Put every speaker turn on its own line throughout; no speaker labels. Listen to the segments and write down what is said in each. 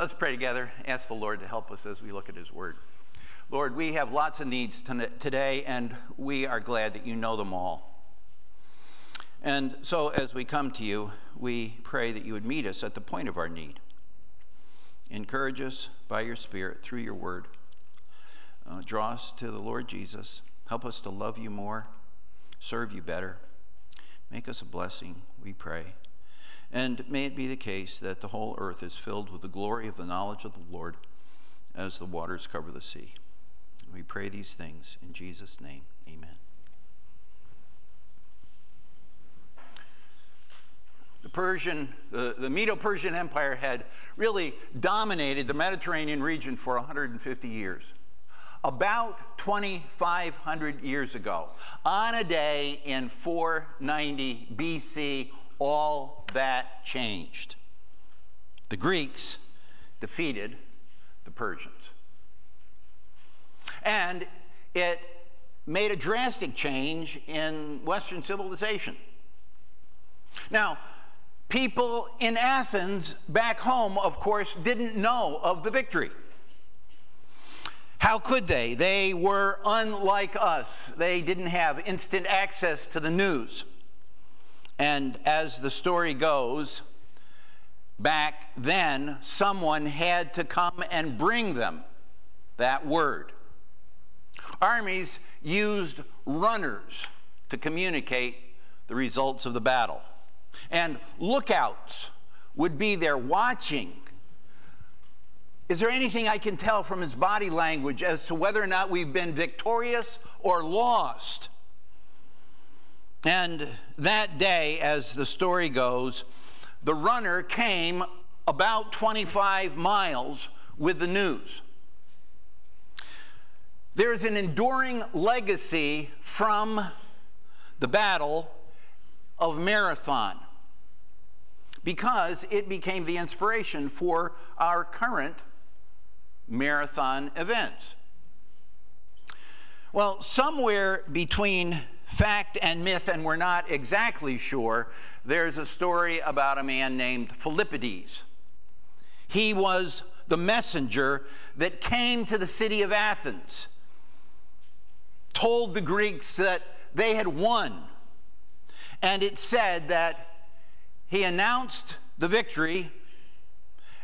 let's pray together. Ask the Lord to help us as we look at His Word. Lord, we have lots of needs today, and we are glad that you know them all. And so, as we come to you, we pray that you would meet us at the point of our need. Encourage us by your Spirit through your Word. Uh, draw us to the Lord Jesus. Help us to love you more, serve you better. Make us a blessing, we pray. And may it be the case that the whole earth is filled with the glory of the knowledge of the Lord as the waters cover the sea. We pray these things in Jesus' name. Amen. The Persian, the, the Medo-Persian Empire had really dominated the Mediterranean region for 150 years. About 2,500 years ago, on a day in 490 BC, all that changed. The Greeks defeated the Persians. And it made a drastic change in Western civilization. Now, people in Athens back home, of course, didn't know of the victory. How could they? They were unlike us. They didn't have instant access to the news. And as the story goes, back then, someone had to come and bring them that word. Armies used runners to communicate the results of the battle. And lookouts would be there watching. Is there anything I can tell from his body language as to whether or not we've been victorious or lost? And that day, as the story goes, the runner came about 25 miles with the news. There's an enduring legacy from the Battle of Marathon because it became the inspiration for our current marathon events. Well, somewhere between fact and myth, and we're not exactly sure, there's a story about a man named Philippides. He was the messenger that came to the city of Athens, told the Greeks that they had won, and it said that he announced the victory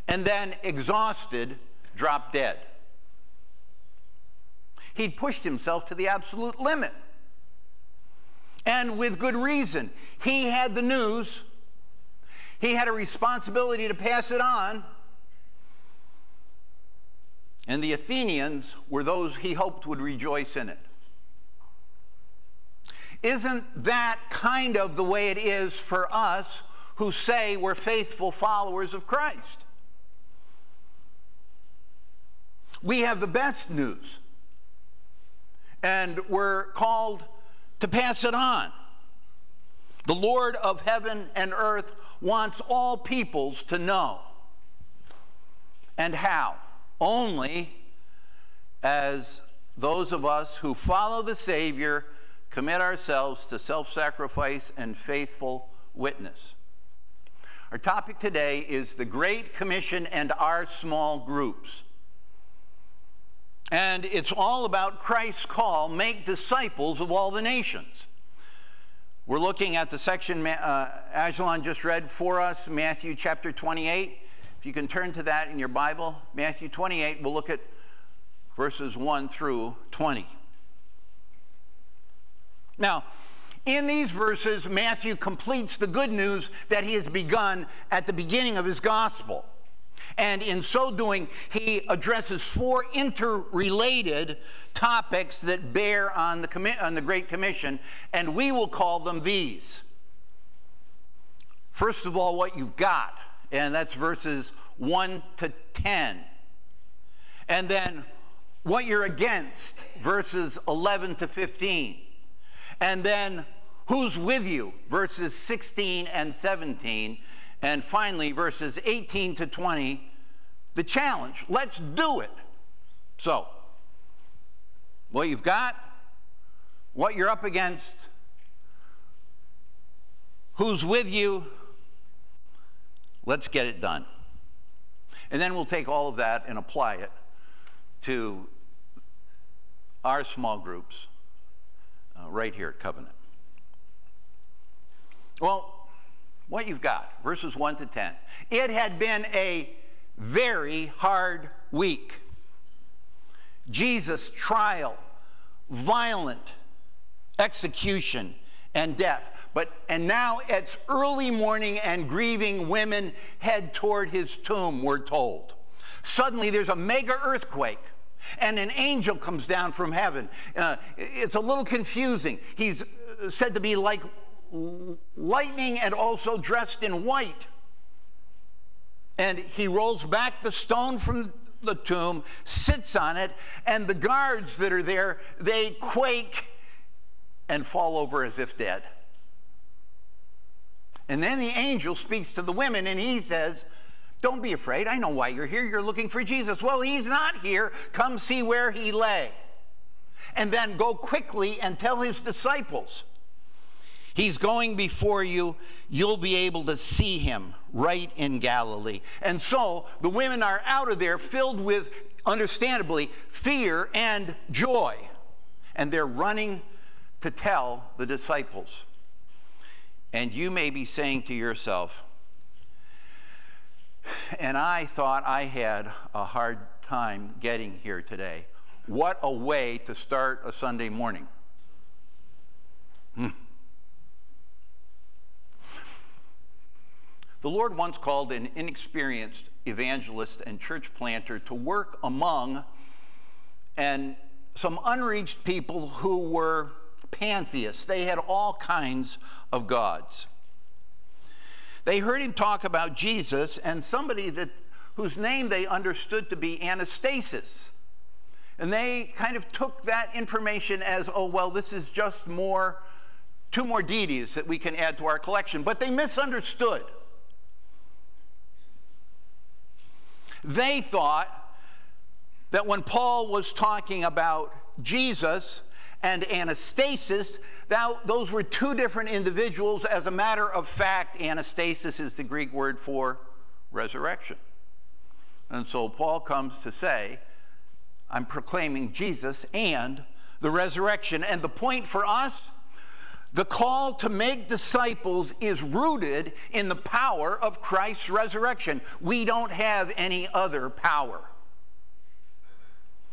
and then, exhausted, dropped dead. He'd pushed himself to the absolute limit and with good reason. He had the news, he had a responsibility to pass it on. And the Athenians were those he hoped would rejoice in it. Isn't that kind of the way it is for us who say we're faithful followers of Christ? We have the best news, and we're called to pass it on. The Lord of heaven and earth wants all peoples to know. And how? Only as those of us who follow the Savior commit ourselves to self sacrifice and faithful witness. Our topic today is the Great Commission and our small groups. And it's all about Christ's call make disciples of all the nations. We're looking at the section uh, Ajalon just read for us, Matthew chapter 28. If you can turn to that in your Bible, Matthew 28, we'll look at verses 1 through 20. Now, in these verses, Matthew completes the good news that he has begun at the beginning of his gospel. And in so doing, he addresses four interrelated topics that bear on the, commi- on the Great Commission, and we will call them these. First of all, what you've got, and that's verses 1 to 10. And then what you're against, verses 11 to 15. And then who's with you, verses 16 and 17. And finally, verses 18 to 20, the challenge. Let's do it. So, what you've got, what you're up against, who's with you, let's get it done. And then we'll take all of that and apply it to our small groups uh, right here at Covenant. Well, what you've got, verses 1 to 10. It had been a very hard week. Jesus' trial, violent execution, and death. But and now it's early morning and grieving women head toward his tomb, we're told. Suddenly there's a mega earthquake and an angel comes down from heaven. Uh, it's a little confusing. He's uh, said to be like lightning and also dressed in white. And he rolls back the stone from the tomb, sits on it, and the guards that are there, they quake and fall over as if dead. And then the angel speaks to the women and he says, Don't be afraid. I know why you're here. You're looking for Jesus. Well, he's not here. Come see where he lay. And then go quickly and tell his disciples. He's going before you. You'll be able to see him right in Galilee. And so the women are out of there filled with, understandably, fear and joy. And they're running to tell the disciples. And you may be saying to yourself, and I thought I had a hard time getting here today. What a way to start a Sunday morning. Hmm. The Lord once called an inexperienced evangelist and church planter to work among and some unreached people who were pantheists. They had all kinds of gods. They heard him talk about Jesus and somebody that whose name they understood to be Anastasis. And they kind of took that information as, oh, well, this is just more, two more deities that we can add to our collection. But they misunderstood. They thought that when Paul was talking about Jesus, and anastasis, that, those were two different individuals. As a matter of fact, anastasis is the Greek word for resurrection. And so Paul comes to say, I'm proclaiming Jesus and the resurrection. And the point for us, the call to make disciples is rooted in the power of Christ's resurrection. We don't have any other power.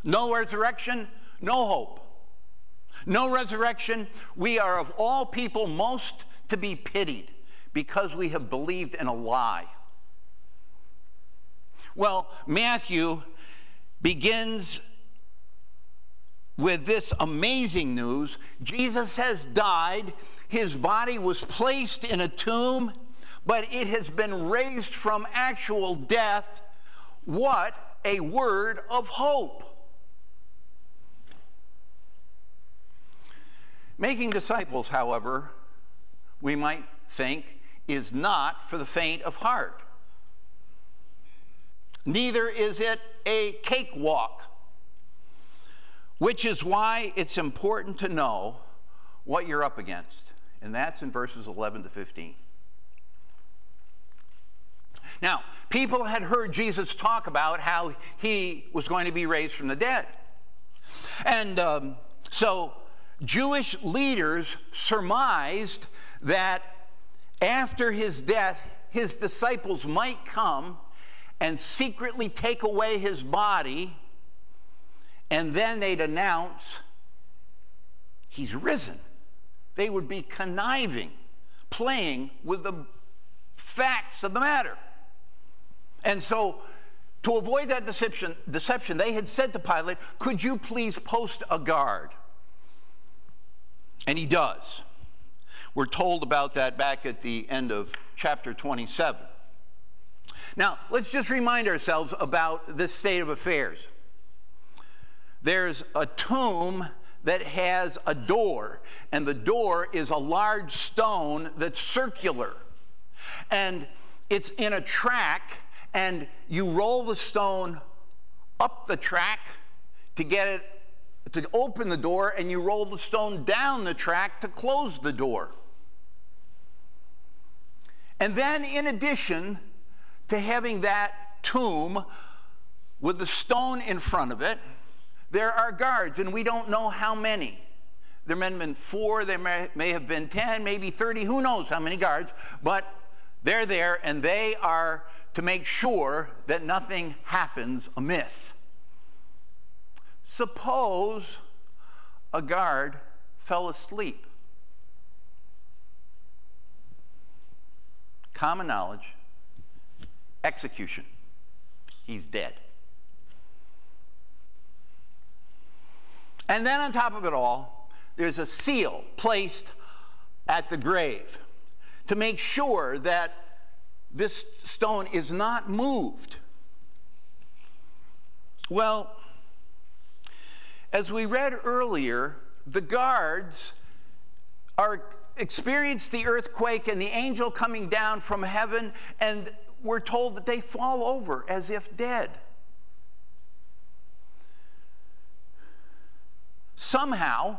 No resurrection, no hope. No resurrection. We are of all people most to be pitied because we have believed in a lie. Well, Matthew begins with this amazing news Jesus has died, his body was placed in a tomb, but it has been raised from actual death. What a word of hope! Making disciples, however, we might think, is not for the faint of heart. Neither is it a cakewalk, which is why it's important to know what you're up against. And that's in verses 11 to 15. Now, people had heard Jesus talk about how he was going to be raised from the dead. And um, so Jewish leaders surmised that after his death, his disciples might come and secretly take away his body, and then they'd announce, He's risen. They would be conniving, playing with the facts of the matter. And so, to avoid that deception, deception, they had said to Pilate, Could you please post a guard? And he does. We're told about that back at the end of chapter 27. Now, let's just remind ourselves about this state of affairs. There's a tomb that has a door, and the door is a large stone that's circular. And it's in a track, and you roll the stone up the track to get it to open the door and you roll the stone down the track to close the door. And then, in addition to having that tomb with the stone in front of it, there are guards, and we don't know how many. There may have been four, there may, may have been 10, maybe 30, who knows how many guards, but they're there and they are to make sure that nothing happens amiss. Suppose a guard fell asleep. Common knowledge, execution. He's dead. And then on top of it all, there's a seal placed at the grave to make sure that this stone is not moved. Well, as we read earlier, the guards are experience the earthquake and the angel coming down from heaven, and we're told that they fall over as if dead. Somehow,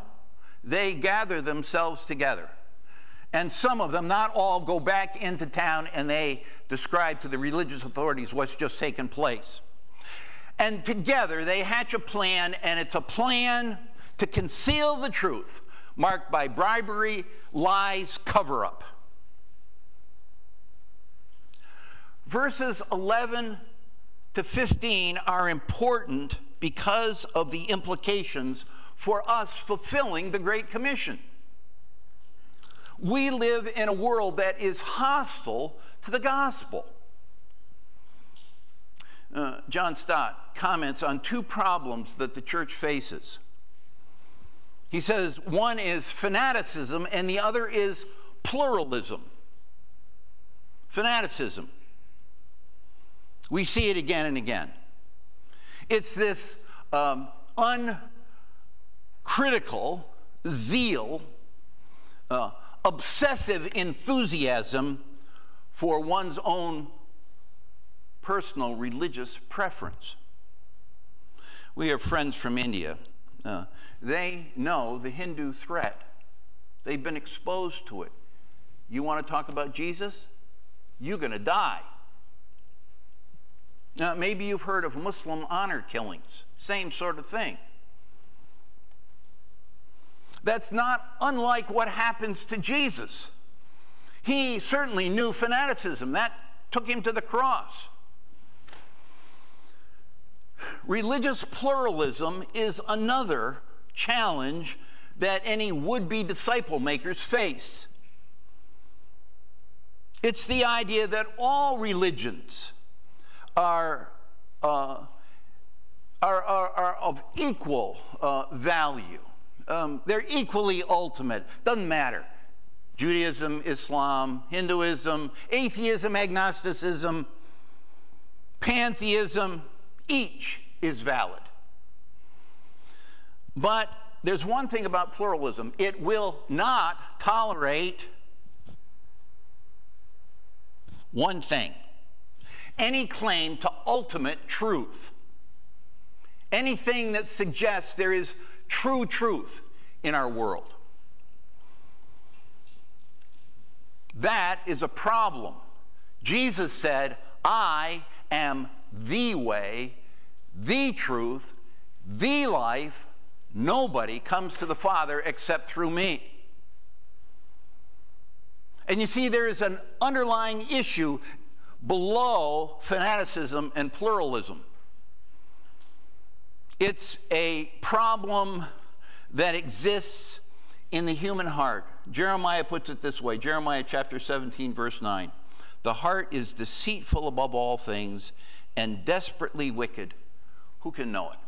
they gather themselves together. And some of them, not all, go back into town and they describe to the religious authorities what's just taken place. And together they hatch a plan, and it's a plan to conceal the truth, marked by bribery, lies, cover up. Verses 11 to 15 are important because of the implications for us fulfilling the Great Commission. We live in a world that is hostile to the gospel. Uh, John Stott comments on two problems that the church faces. He says one is fanaticism and the other is pluralism. Fanaticism. We see it again and again. It's this um, uncritical zeal, uh, obsessive enthusiasm for one's own personal religious preference. We have friends from India. Uh, they know the Hindu threat, they've been exposed to it. You want to talk about Jesus? You're going to die. Now, maybe you've heard of Muslim honor killings, same sort of thing. That's not unlike what happens to Jesus. He certainly knew fanaticism, that took him to the cross. Religious pluralism is another challenge that any would be disciple makers face. It's the idea that all religions are, uh, are, are, are, of equal uh, value. Um, they're equally ultimate. Doesn't matter. Judaism, Islam, Hinduism, atheism, agnosticism, pantheism, each is valid. But there's one thing about pluralism it will not tolerate one thing any claim to ultimate truth. Anything that suggests there is true truth in our world. That is a problem. Jesus said, I am the way, the truth, the life. Nobody comes to the Father except through me. And you see, there is an underlying issue below fanaticism and pluralism. It's a problem that exists in the human heart. Jeremiah puts it this way Jeremiah chapter 17, verse 9. The heart is deceitful above all things and desperately wicked. Who can know it?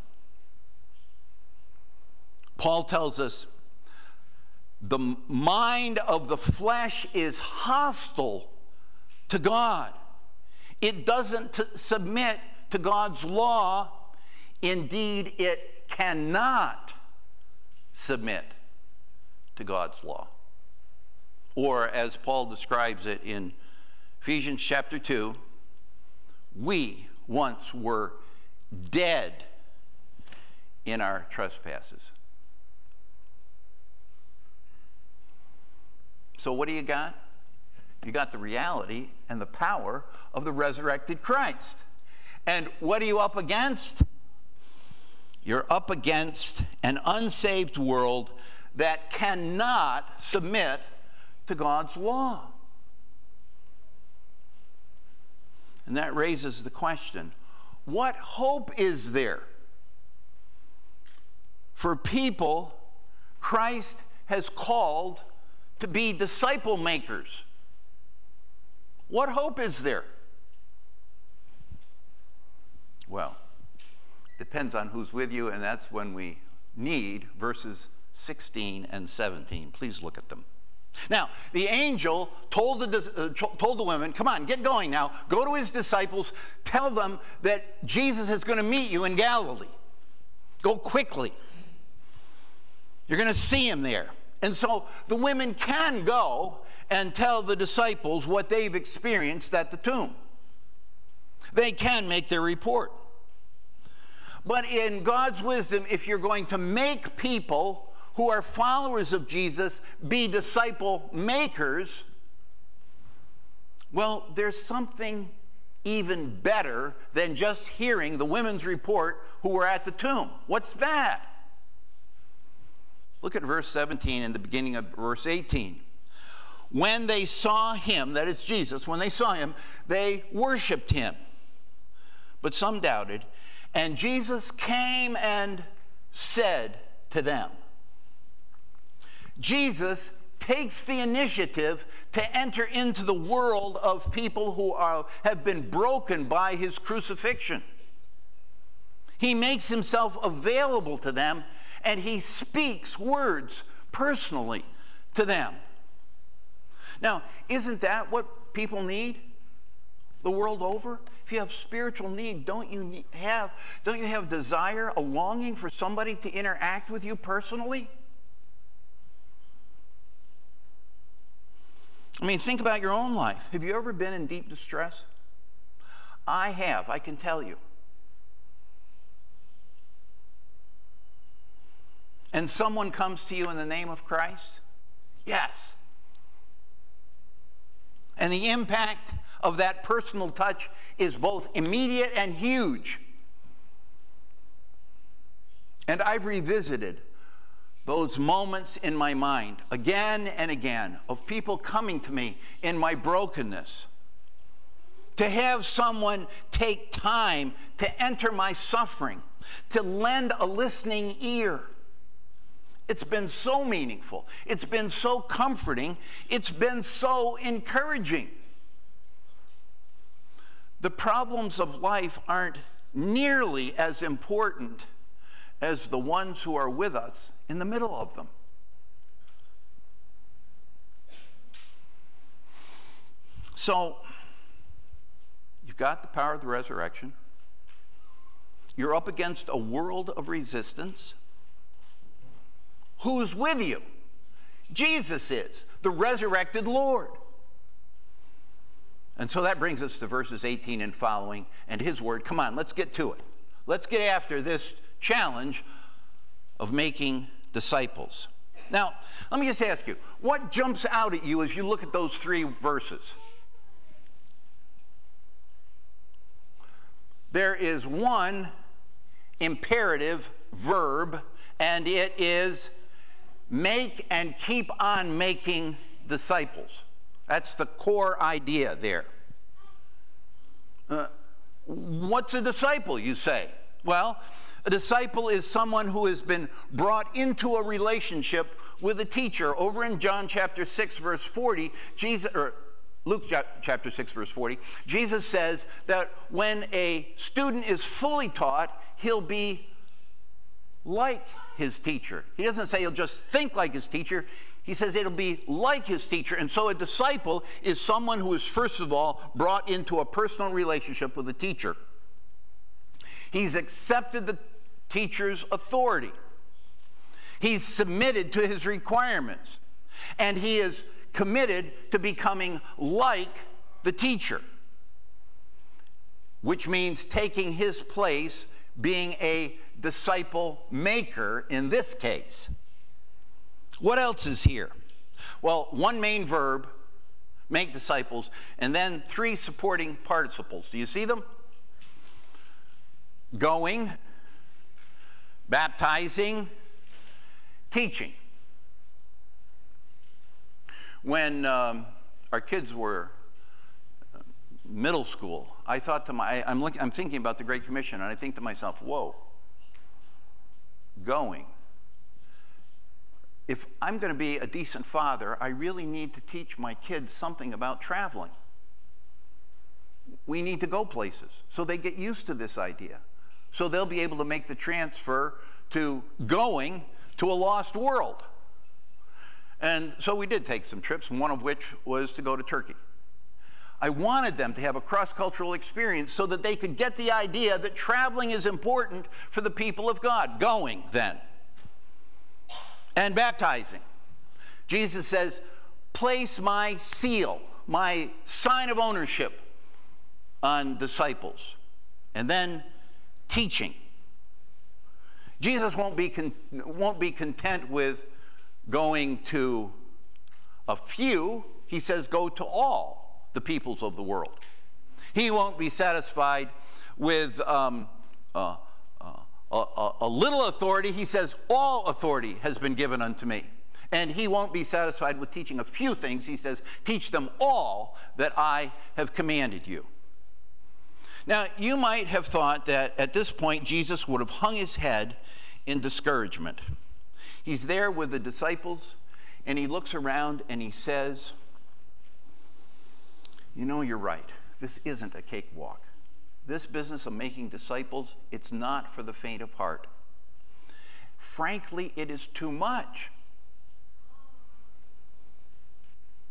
Paul tells us the mind of the flesh is hostile to God. It doesn't submit to God's law. Indeed, it cannot submit to God's law. Or, as Paul describes it in Ephesians chapter 2, we once were dead in our trespasses. So, what do you got? You got the reality and the power of the resurrected Christ. And what are you up against? You're up against an unsaved world that cannot submit to God's law. And that raises the question what hope is there for people Christ has called to be disciple makers? What hope is there? Well, depends on who's with you, and that's when we need verses 16 and 17. Please look at them. Now, the angel told the, uh, told the women, Come on, get going now. Go to his disciples. Tell them that Jesus is going to meet you in Galilee. Go quickly. You're going to see him there. And so the women can go and tell the disciples what they've experienced at the tomb. They can make their report. But in God's wisdom, if you're going to make people who are followers of Jesus be disciple makers, well, there's something even better than just hearing the women's report who were at the tomb. What's that? Look at verse 17 and the beginning of verse 18. When they saw him, that is Jesus, when they saw him, they worshiped him. But some doubted. And Jesus came and said to them, Jesus takes the initiative to enter into the world of people who are, have been broken by his crucifixion. He makes himself available to them and he speaks words personally to them. Now, isn't that what people need the world over? If you have spiritual need, don't you have don't you have desire, a longing for somebody to interact with you personally? I mean, think about your own life. Have you ever been in deep distress? I have, I can tell you. And someone comes to you in the name of Christ? Yes. And the impact of that personal touch is both immediate and huge. And I've revisited those moments in my mind again and again of people coming to me in my brokenness. To have someone take time to enter my suffering, to lend a listening ear. It's been so meaningful. It's been so comforting. It's been so encouraging. The problems of life aren't nearly as important as the ones who are with us in the middle of them. So, you've got the power of the resurrection. You're up against a world of resistance. Who's with you? Jesus is, the resurrected Lord. And so that brings us to verses 18 and following, and his word. Come on, let's get to it. Let's get after this challenge of making disciples. Now, let me just ask you what jumps out at you as you look at those three verses? There is one imperative verb, and it is make and keep on making disciples. That's the core idea there. Uh, what's a disciple, you say? Well, a disciple is someone who has been brought into a relationship with a teacher. Over in John chapter 6, verse 40, Jesus, or Luke chapter 6, verse 40, Jesus says that when a student is fully taught, he'll be like his teacher. He doesn't say he'll just think like his teacher. He says it'll be like his teacher. And so a disciple is someone who is, first of all, brought into a personal relationship with a teacher. He's accepted the teacher's authority. He's submitted to his requirements. And he is committed to becoming like the teacher, which means taking his place, being a disciple maker in this case. What else is here? Well, one main verb, make disciples, and then three supporting participles. Do you see them? going, baptizing, teaching. When um, our kids were uh, middle school, I thought to my, I'm, looking, I'm thinking about the Great Commission, and I think to myself, whoa, going. If I'm going to be a decent father, I really need to teach my kids something about traveling. We need to go places so they get used to this idea. So they'll be able to make the transfer to going to a lost world. And so we did take some trips, one of which was to go to Turkey. I wanted them to have a cross cultural experience so that they could get the idea that traveling is important for the people of God. Going, then. And baptizing. Jesus says, Place my seal, my sign of ownership on disciples. And then teaching. Jesus won't be, con- won't be content with going to a few. He says, go to all the peoples of the world. He won't be satisfied with um, uh, uh, a, a little authority. He says, all authority has been given unto me. And he won't be satisfied with teaching a few things. He says, teach them all that I have commanded you. Now, you might have thought that at this point Jesus would have hung his head in discouragement. He's there with the disciples, and he looks around and he says, You know, you're right. This isn't a cakewalk. This business of making disciples, it's not for the faint of heart. Frankly, it is too much.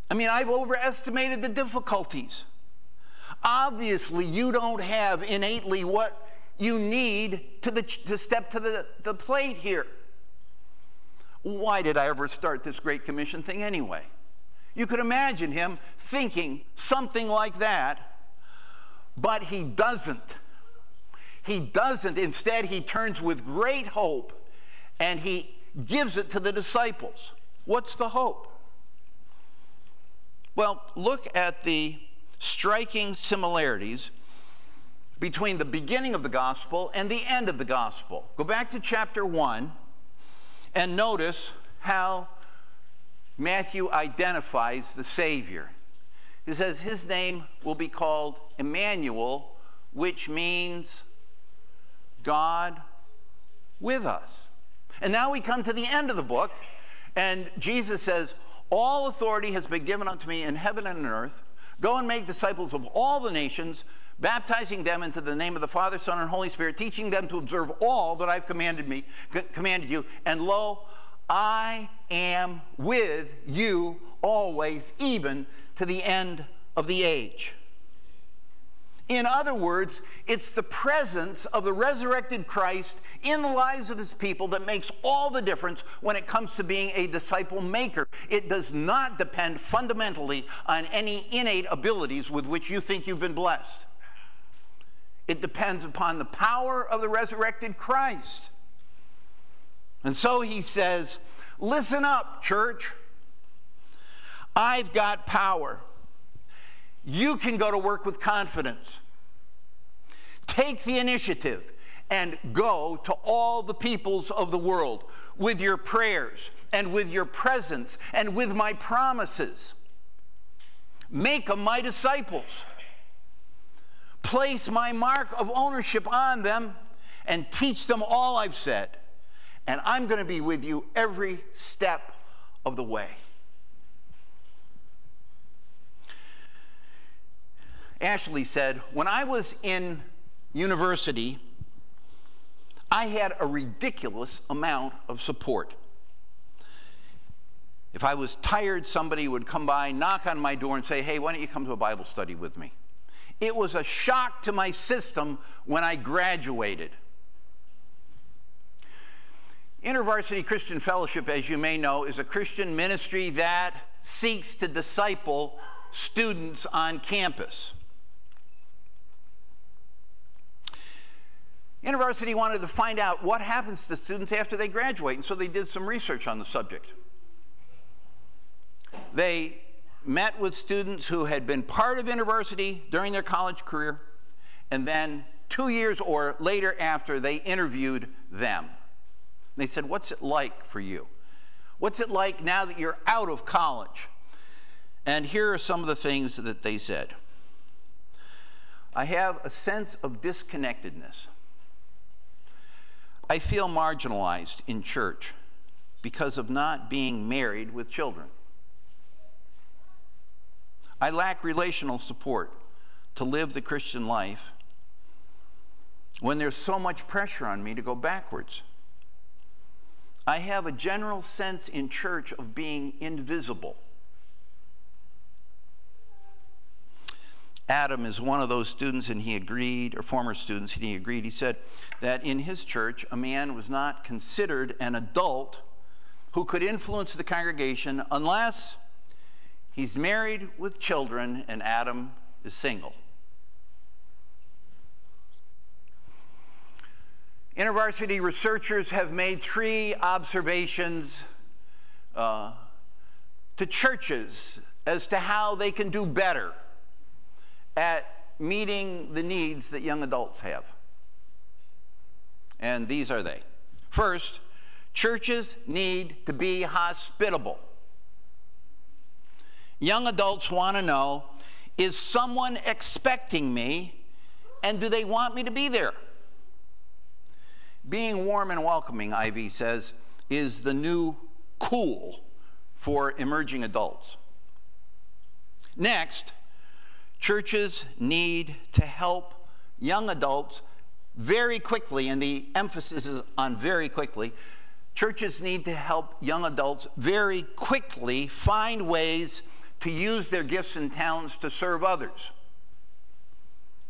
I mean, I've overestimated the difficulties. Obviously, you don't have innately what you need to, the, to step to the, the plate here. Why did I ever start this Great Commission thing anyway? You could imagine him thinking something like that, but he doesn't. He doesn't. Instead, he turns with great hope and he gives it to the disciples. What's the hope? Well, look at the striking similarities between the beginning of the gospel and the end of the gospel. Go back to chapter 1 and notice how Matthew identifies the Savior. He says, His name will be called Emmanuel, which means God with us. And now we come to the end of the book, and Jesus says, All authority has been given unto me in heaven and on earth. Go and make disciples of all the nations, baptizing them into the name of the Father, Son, and Holy Spirit, teaching them to observe all that I've commanded me, commanded you. And lo, I am with you always, even to the end of the age. In other words, it's the presence of the resurrected Christ in the lives of his people that makes all the difference when it comes to being a disciple maker. It does not depend fundamentally on any innate abilities with which you think you've been blessed. It depends upon the power of the resurrected Christ. And so he says, Listen up, church. I've got power you can go to work with confidence. Take the initiative and go to all the peoples of the world with your prayers and with your presence and with my promises. Make them my disciples. Place my mark of ownership on them and teach them all I've said. And I'm going to be with you every step of the way. Ashley said, When I was in university, I had a ridiculous amount of support. If I was tired, somebody would come by, knock on my door, and say, Hey, why don't you come to a Bible study with me? It was a shock to my system when I graduated. InterVarsity Christian Fellowship, as you may know, is a Christian ministry that seeks to disciple students on campus. InterVarsity wanted to find out what happens to students after they graduate, and so they did some research on the subject. They met with students who had been part of university during their college career and then two years or later after, they interviewed them. They said, What's it like for you? What's it like now that you're out of college? And here are some of the things that they said I have a sense of disconnectedness. I feel marginalized in church because of not being married with children. I lack relational support to live the Christian life when there's so much pressure on me to go backwards. I have a general sense in church of being invisible. Adam is one of those students, and he agreed, or former students, and he agreed. He said that in his church, a man was not considered an adult who could influence the congregation unless he's married with children and Adam is single. InterVarsity researchers have made three observations uh, to churches as to how they can do better at meeting the needs that young adults have. And these are they. First, churches need to be hospitable. Young adults want to know is someone expecting me and do they want me to be there? Being warm and welcoming, IV says, is the new cool for emerging adults. Next, churches need to help young adults very quickly, and the emphasis is on very quickly. Churches need to help young adults very quickly find ways to use their gifts and talents to serve others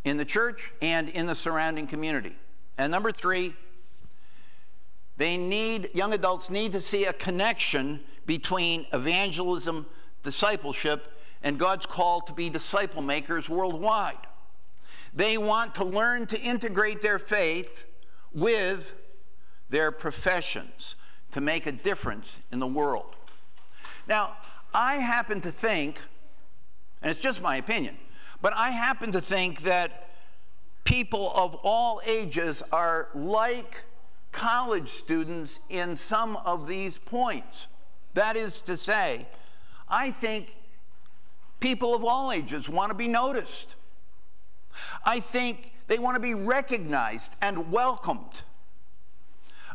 in the church and in the surrounding community. And number three, they need, young adults need to see a connection between evangelism, discipleship, and God's call to be disciple makers worldwide. They want to learn to integrate their faith with their professions to make a difference in the world. Now, I happen to think, and it's just my opinion, but I happen to think that people of all ages are like college students in some of these points. That is to say, I think people of all ages want to be noticed. I think they want to be recognized and welcomed.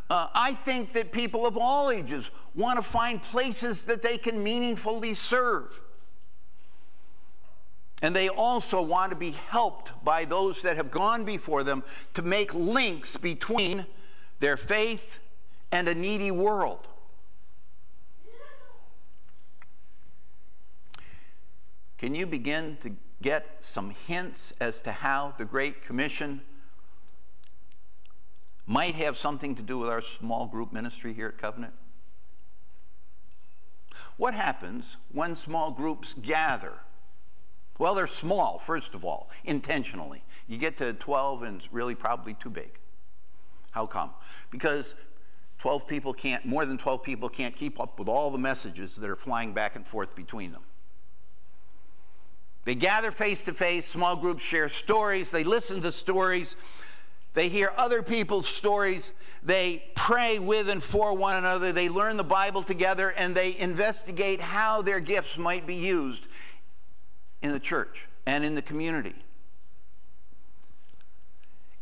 Uh, I think that people of all ages want to find places that they can meaningfully serve. And they also want to be helped by those that have gone before them to make links between their faith, and a needy world. Can you begin to get some hints as to how the Great Commission might have something to do with our small group ministry here at Covenant? What happens when small groups gather? Well, they're small, first of all, intentionally. You get to 12 and it's really probably too big. How come? Because 12 people can't, more than 12 people can't keep up with all the messages that are flying back and forth between them. They gather face to face, small groups share stories, they listen to stories, they hear other people's stories, they pray with and for one another, they learn the Bible together, and they investigate how their gifts might be used in the church and in the community.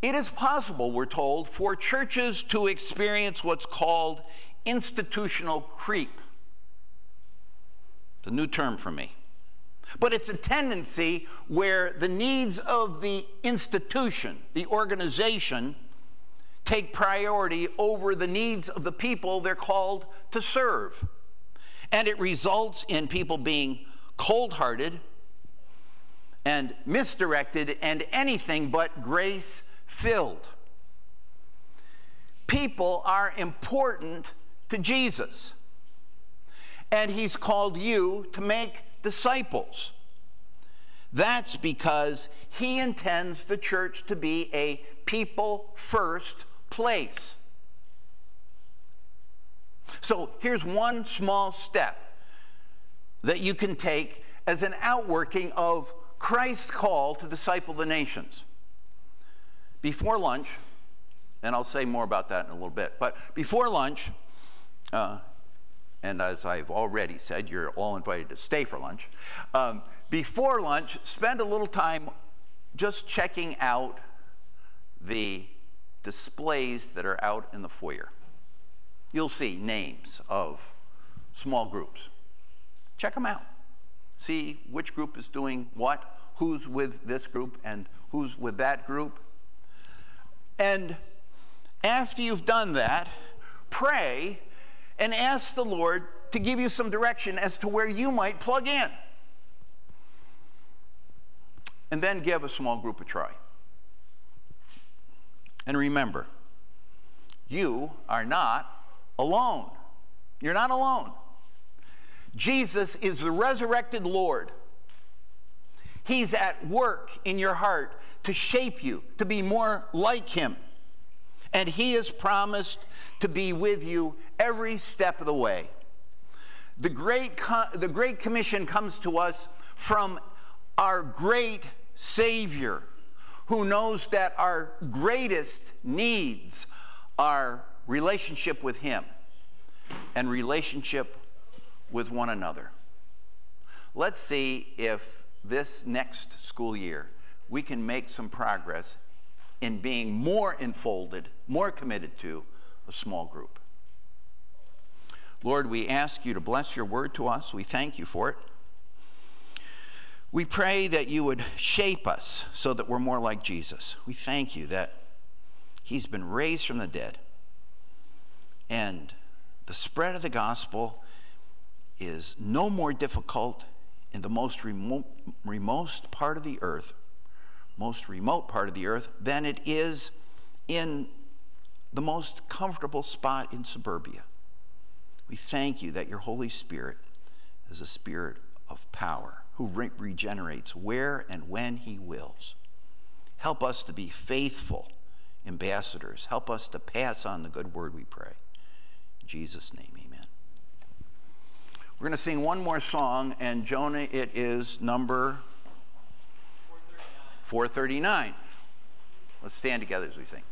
It is possible, we're told, for churches to experience what's called institutional creep. It's a new term for me. But it's a tendency where the needs of the institution, the organization, take priority over the needs of the people they're called to serve. And it results in people being cold hearted and misdirected and anything but grace filled. People are important to Jesus. And he's called you to make disciples. That's because he intends the church to be a people first place. So here's one small step that you can take as an outworking of Christ's call to disciple the nations. before lunch, and I'll say more about that in a little bit, but before lunch, uh, and as I've already said, you're all invited to stay for lunch. Um, before lunch, spend a little time just checking out the displays that are out in the foyer. You'll see names of small groups. Check them out. See which group is doing what, who's with this group, and who's with that group. And after you've done that, pray and ask the Lord to give you some direction as to where you might plug in. And then give a small group a try. And remember, you are not alone. You're not alone. Jesus is the resurrected Lord. He's at work in your heart to shape you, to be more like Him. And He has promised to be with you every step of the way. The Great, the Great Commission comes to us from our great Savior who knows that our greatest needs are relationship with Him and relationship with one another. Let's see if this next school year we can make some progress in being more enfolded, more committed to a small group. Lord, we ask you to bless your word to us. We thank you for it. We pray that you would shape us so that we're more like Jesus. We thank you that he's been raised from the dead. And the spread of the gospel is no more difficult in the most remote, part of the earth, most remote part of the earth, than it is in the most comfortable spot in suburbia. We thank you that your Holy Spirit is a spirit of power who re- regenerates where and when he wills. Help us to be faithful ambassadors. Help us to pass on the good word, we pray. In Jesus' name, amen. We're going to sing one more song, and Jonah, it is number 439. 439. Let's stand together as we sing.